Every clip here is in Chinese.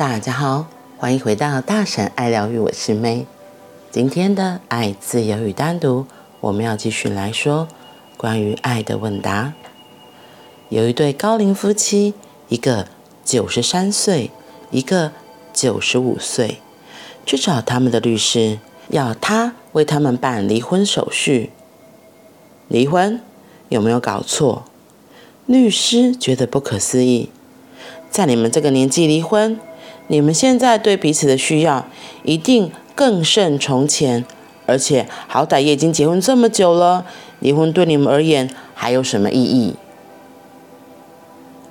大家好，欢迎回到大神爱疗愈，我是 May。今天的爱、自由与单独，我们要继续来说关于爱的问答。有一对高龄夫妻，一个九十三岁，一个九十五岁，去找他们的律师，要他为他们办离婚手续。离婚？有没有搞错？律师觉得不可思议，在你们这个年纪离婚。你们现在对彼此的需要一定更胜从前，而且好歹也已经结婚这么久了，离婚对你们而言还有什么意义？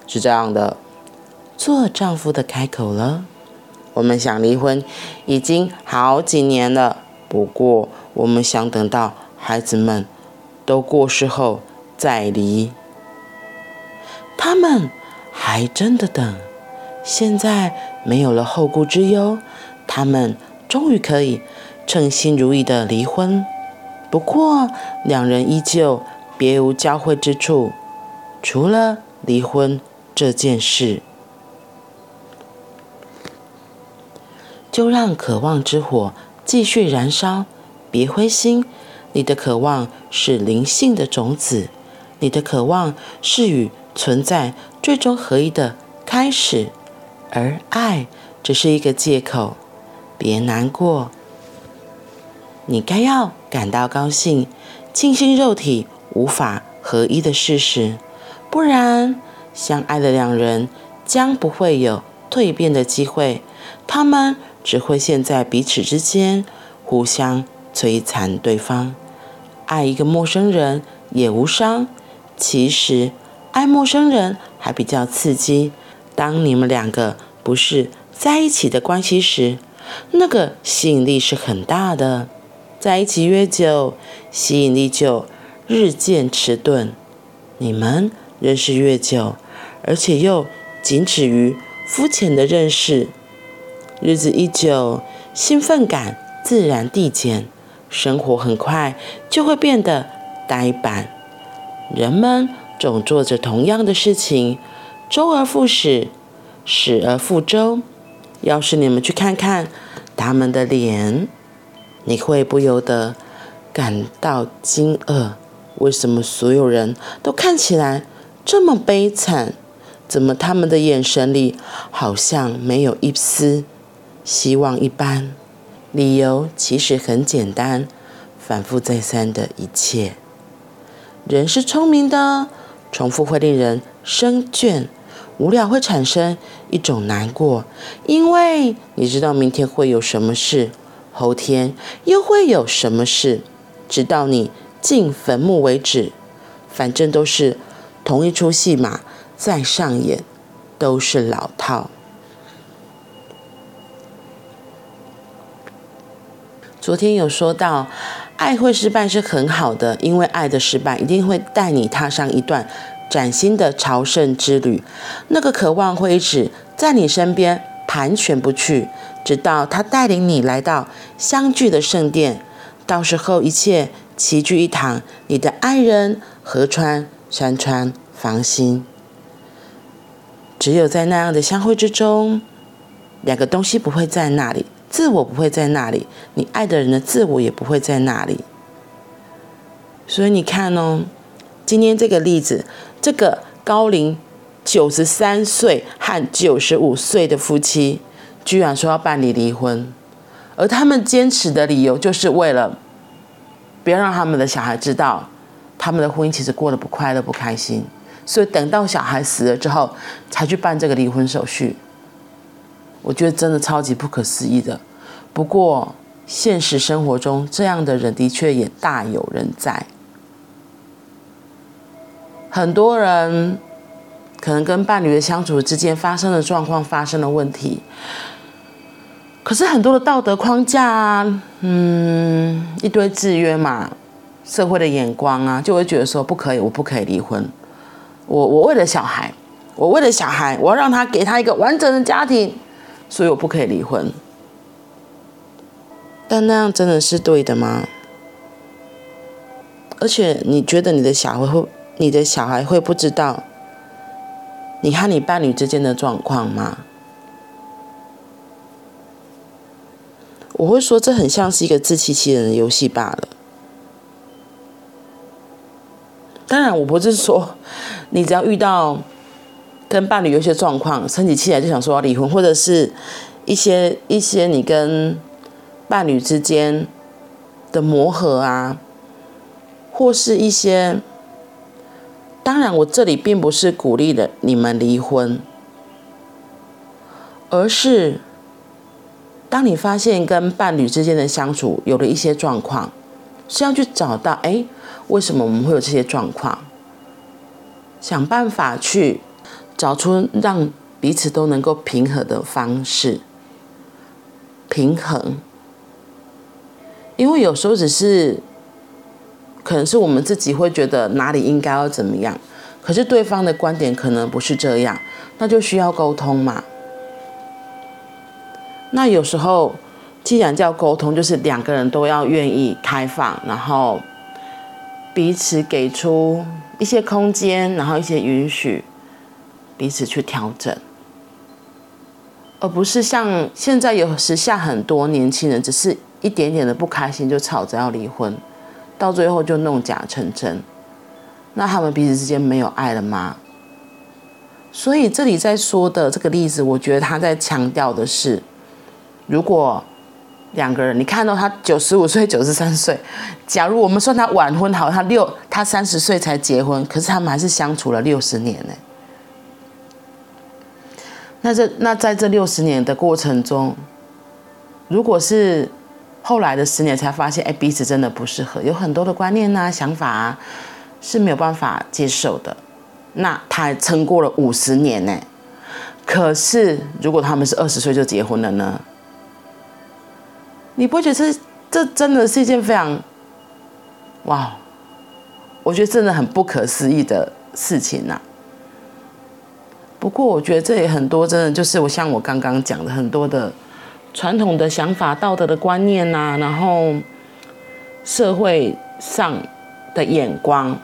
是这样的，做丈夫的开口了，我们想离婚已经好几年了，不过我们想等到孩子们都过世后再离。他们还真的等。现在没有了后顾之忧，他们终于可以称心如意的离婚。不过，两人依旧别无交汇之处，除了离婚这件事。就让渴望之火继续燃烧，别灰心。你的渴望是灵性的种子，你的渴望是与存在最终合一的开始。而爱只是一个借口，别难过。你该要感到高兴，庆幸肉体无法合一的事实，不然相爱的两人将不会有蜕变的机会，他们只会陷在彼此之间，互相摧残对方。爱一个陌生人也无伤，其实爱陌生人还比较刺激。当你们两个不是在一起的关系时，那个吸引力是很大的。在一起越久，吸引力就日渐迟钝。你们认识越久，而且又仅止于肤浅的认识，日子一久，兴奋感自然递减，生活很快就会变得呆板。人们总做着同样的事情，周而复始。始而复周。要是你们去看看他们的脸，你会不由得感到惊愕：为什么所有人都看起来这么悲惨？怎么他们的眼神里好像没有一丝希望一般？理由其实很简单：反复再三的一切。人是聪明的，重复会令人生倦。无聊会产生一种难过，因为你知道明天会有什么事，后天又会有什么事，直到你进坟墓为止。反正都是同一出戏码在上演，都是老套。昨天有说到，爱会失败是很好的，因为爱的失败一定会带你踏上一段。崭新的朝圣之旅，那个渴望会一直在你身边盘旋不去，直到他带领你来到相聚的圣殿。到时候一切齐聚一堂，你的爱人河川、山川、房心，只有在那样的相会之中，两个东西不会在那里，自我不会在那里，你爱的人的自我也不会在那里。所以你看哦，今天这个例子。这个高龄九十三岁和九十五岁的夫妻，居然说要办理离婚，而他们坚持的理由就是为了，不要让他们的小孩知道，他们的婚姻其实过得不快乐、不开心，所以等到小孩死了之后，才去办这个离婚手续。我觉得真的超级不可思议的。不过现实生活中，这样的人的确也大有人在。很多人可能跟伴侣的相处之间发生的状况发生了问题，可是很多的道德框架啊，嗯，一堆制约嘛，社会的眼光啊，就会觉得说不可以，我不可以离婚。我我为了小孩，我为了小孩，我要让他给他一个完整的家庭，所以我不可以离婚。但那样真的是对的吗？而且你觉得你的小孩会？你的小孩会不知道你和你伴侣之间的状况吗？我会说这很像是一个自欺欺人的游戏罢了。当然，我不是说 你只要遇到跟伴侣有些状况，生起气来就想说要离婚，或者是一些一些你跟伴侣之间的磨合啊，或是一些……当然，我这里并不是鼓励的你们离婚，而是当你发现跟伴侣之间的相处有了一些状况，是要去找到哎。为什么我们会有这些状况？想办法去找出让彼此都能够平和的方式，平衡。因为有时候只是，可能是我们自己会觉得哪里应该要怎么样，可是对方的观点可能不是这样，那就需要沟通嘛。那有时候既然叫沟通，就是两个人都要愿意开放，然后。彼此给出一些空间，然后一些允许，彼此去调整，而不是像现在有时下很多年轻人，只是一点点的不开心就吵着要离婚，到最后就弄假成真。那他们彼此之间没有爱了吗？所以这里在说的这个例子，我觉得他在强调的是，如果。两个人，你看到他九十五岁、九十三岁，假如我们算他晚婚好，他六他三十岁才结婚，可是他们还是相处了六十年呢。那这那在这六十年的过程中，如果是后来的十年才发现，哎，彼此真的不适合，有很多的观念啊、想法啊是没有办法接受的，那他撑过了五十年呢。可是如果他们是二十岁就结婚了呢？你不觉得这这真的是一件非常，哇，我觉得真的很不可思议的事情呐、不过我觉得这也很多，真的就是我像我刚刚讲的很多的传统的想法、道德的观念呐、啊，然后社会上的眼光，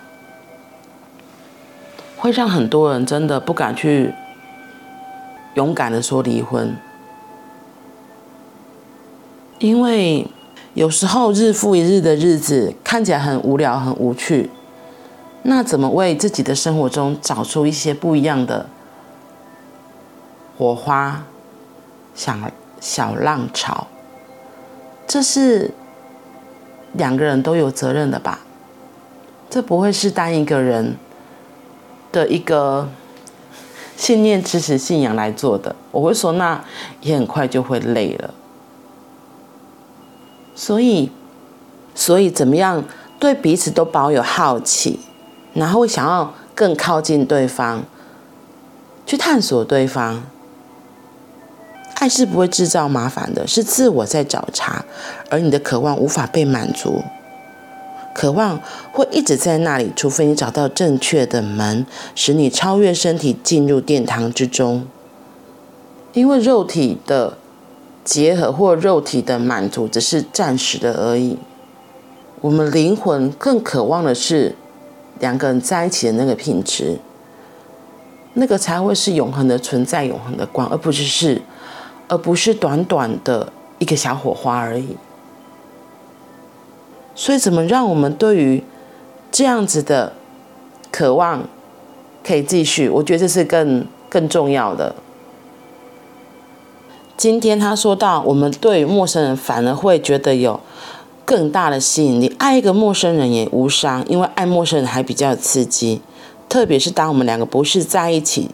会让很多人真的不敢去勇敢的说离婚。因为有时候日复一日的日子看起来很无聊、很无趣，那怎么为自己的生活中找出一些不一样的火花、想小浪潮？这是两个人都有责任的吧？这不会是单一个人的一个信念、支持、信仰来做的。我会说，那也很快就会累了。所以，所以怎么样对彼此都保有好奇，然后想要更靠近对方，去探索对方。爱是不会制造麻烦的，是自我在找茬，而你的渴望无法被满足，渴望会一直在那里，除非你找到正确的门，使你超越身体进入殿堂之中。因为肉体的。结合或肉体的满足只是暂时的而已，我们灵魂更渴望的是两个人在一起的那个品质，那个才会是永恒的存在，永恒的光，而不只是，而不是短短的一个小火花而已。所以，怎么让我们对于这样子的渴望可以继续？我觉得这是更更重要的。今天他说到，我们对陌生人反而会觉得有更大的吸引力。爱一个陌生人也无伤，因为爱陌生人还比较刺激。特别是当我们两个不是在一起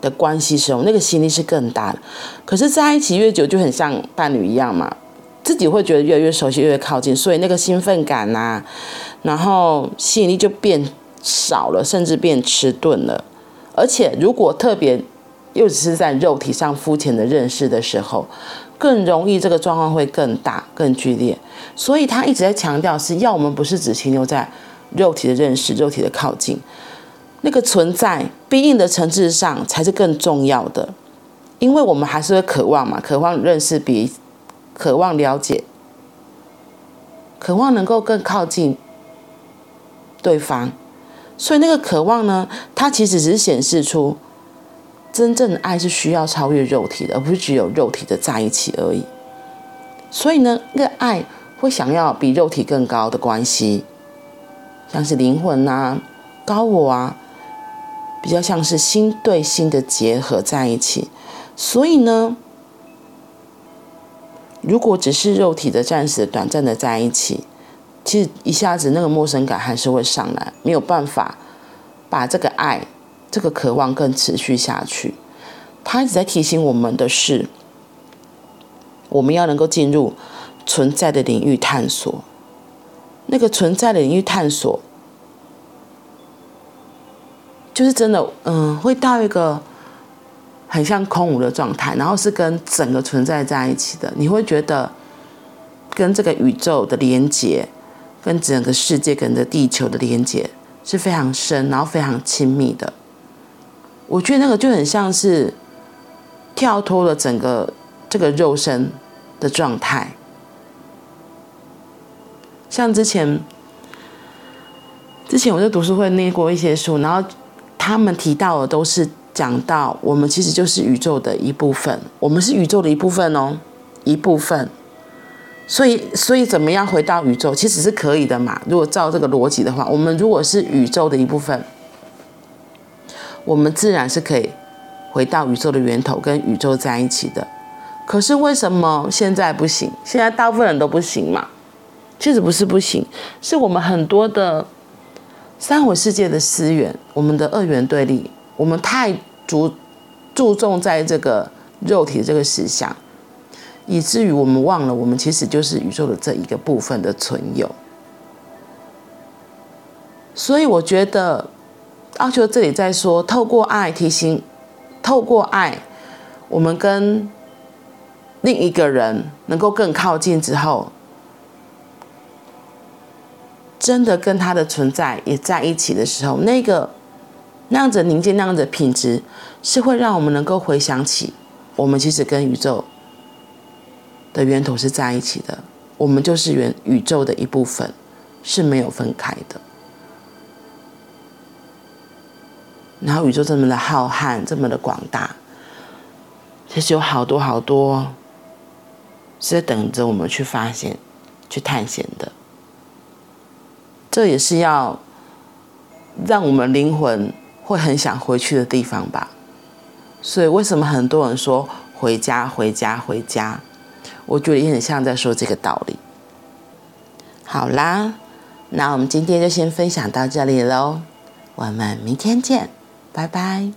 的关系时候，那个吸引力是更大的。可是在一起越久，就很像伴侣一样嘛，自己会觉得越来越熟悉，越靠近，所以那个兴奋感呐，然后吸引力就变少了，甚至变迟钝了。而且如果特别。又只是在肉体上肤浅的认识的时候，更容易这个状况会更大、更剧烈。所以他一直在强调，是要我们不是只停留在肉体的认识、肉体的靠近，那个存在必应的层次上才是更重要的。因为我们还是会渴望嘛，渴望认识比，渴望了解，渴望能够更靠近对方。所以那个渴望呢，它其实只是显示出。真正的爱是需要超越肉体的，而不是只有肉体的在一起而已。所以呢，那个爱会想要比肉体更高的关系，像是灵魂啊、高我啊，比较像是心对心的结合在一起。所以呢，如果只是肉体的暂时短暂的在一起，其实一下子那个陌生感还是会上来，没有办法把这个爱、这个渴望更持续下去。他一直在提醒我们的是，我们要能够进入存在的领域探索。那个存在的领域探索，就是真的，嗯，会到一个很像空无的状态，然后是跟整个存在在一起的。你会觉得跟这个宇宙的连接，跟整个世界、跟这地球的连接是非常深，然后非常亲密的。我觉得那个就很像是。跳脱了整个这个肉身的状态，像之前，之前我在读书会念过一些书，然后他们提到的都是讲到我们其实就是宇宙的一部分，我们是宇宙的一部分哦，一部分。所以，所以怎么样回到宇宙，其实是可以的嘛。如果照这个逻辑的话，我们如果是宇宙的一部分，我们自然是可以。回到宇宙的源头，跟宇宙在一起的。可是为什么现在不行？现在大部分人都不行嘛？其实不是不行，是我们很多的三维世界的思源，我们的二元对立，我们太注注重在这个肉体这个实相，以至于我们忘了，我们其实就是宇宙的这一个部分的存有。所以我觉得，奥修这里在说，透过爱提醒。透过爱，我们跟另一个人能够更靠近之后，真的跟他的存在也在一起的时候，那个那样子宁静、那样子的品质，是会让我们能够回想起，我们其实跟宇宙的源头是在一起的，我们就是原宇宙的一部分，是没有分开的。然后宇宙这么的浩瀚，这么的广大，其实有好多好多是在等着我们去发现、去探险的。这也是要让我们灵魂会很想回去的地方吧。所以为什么很多人说回家、回家、回家？我觉得也很像在说这个道理。好啦，那我们今天就先分享到这里喽，我们明天见。拜拜。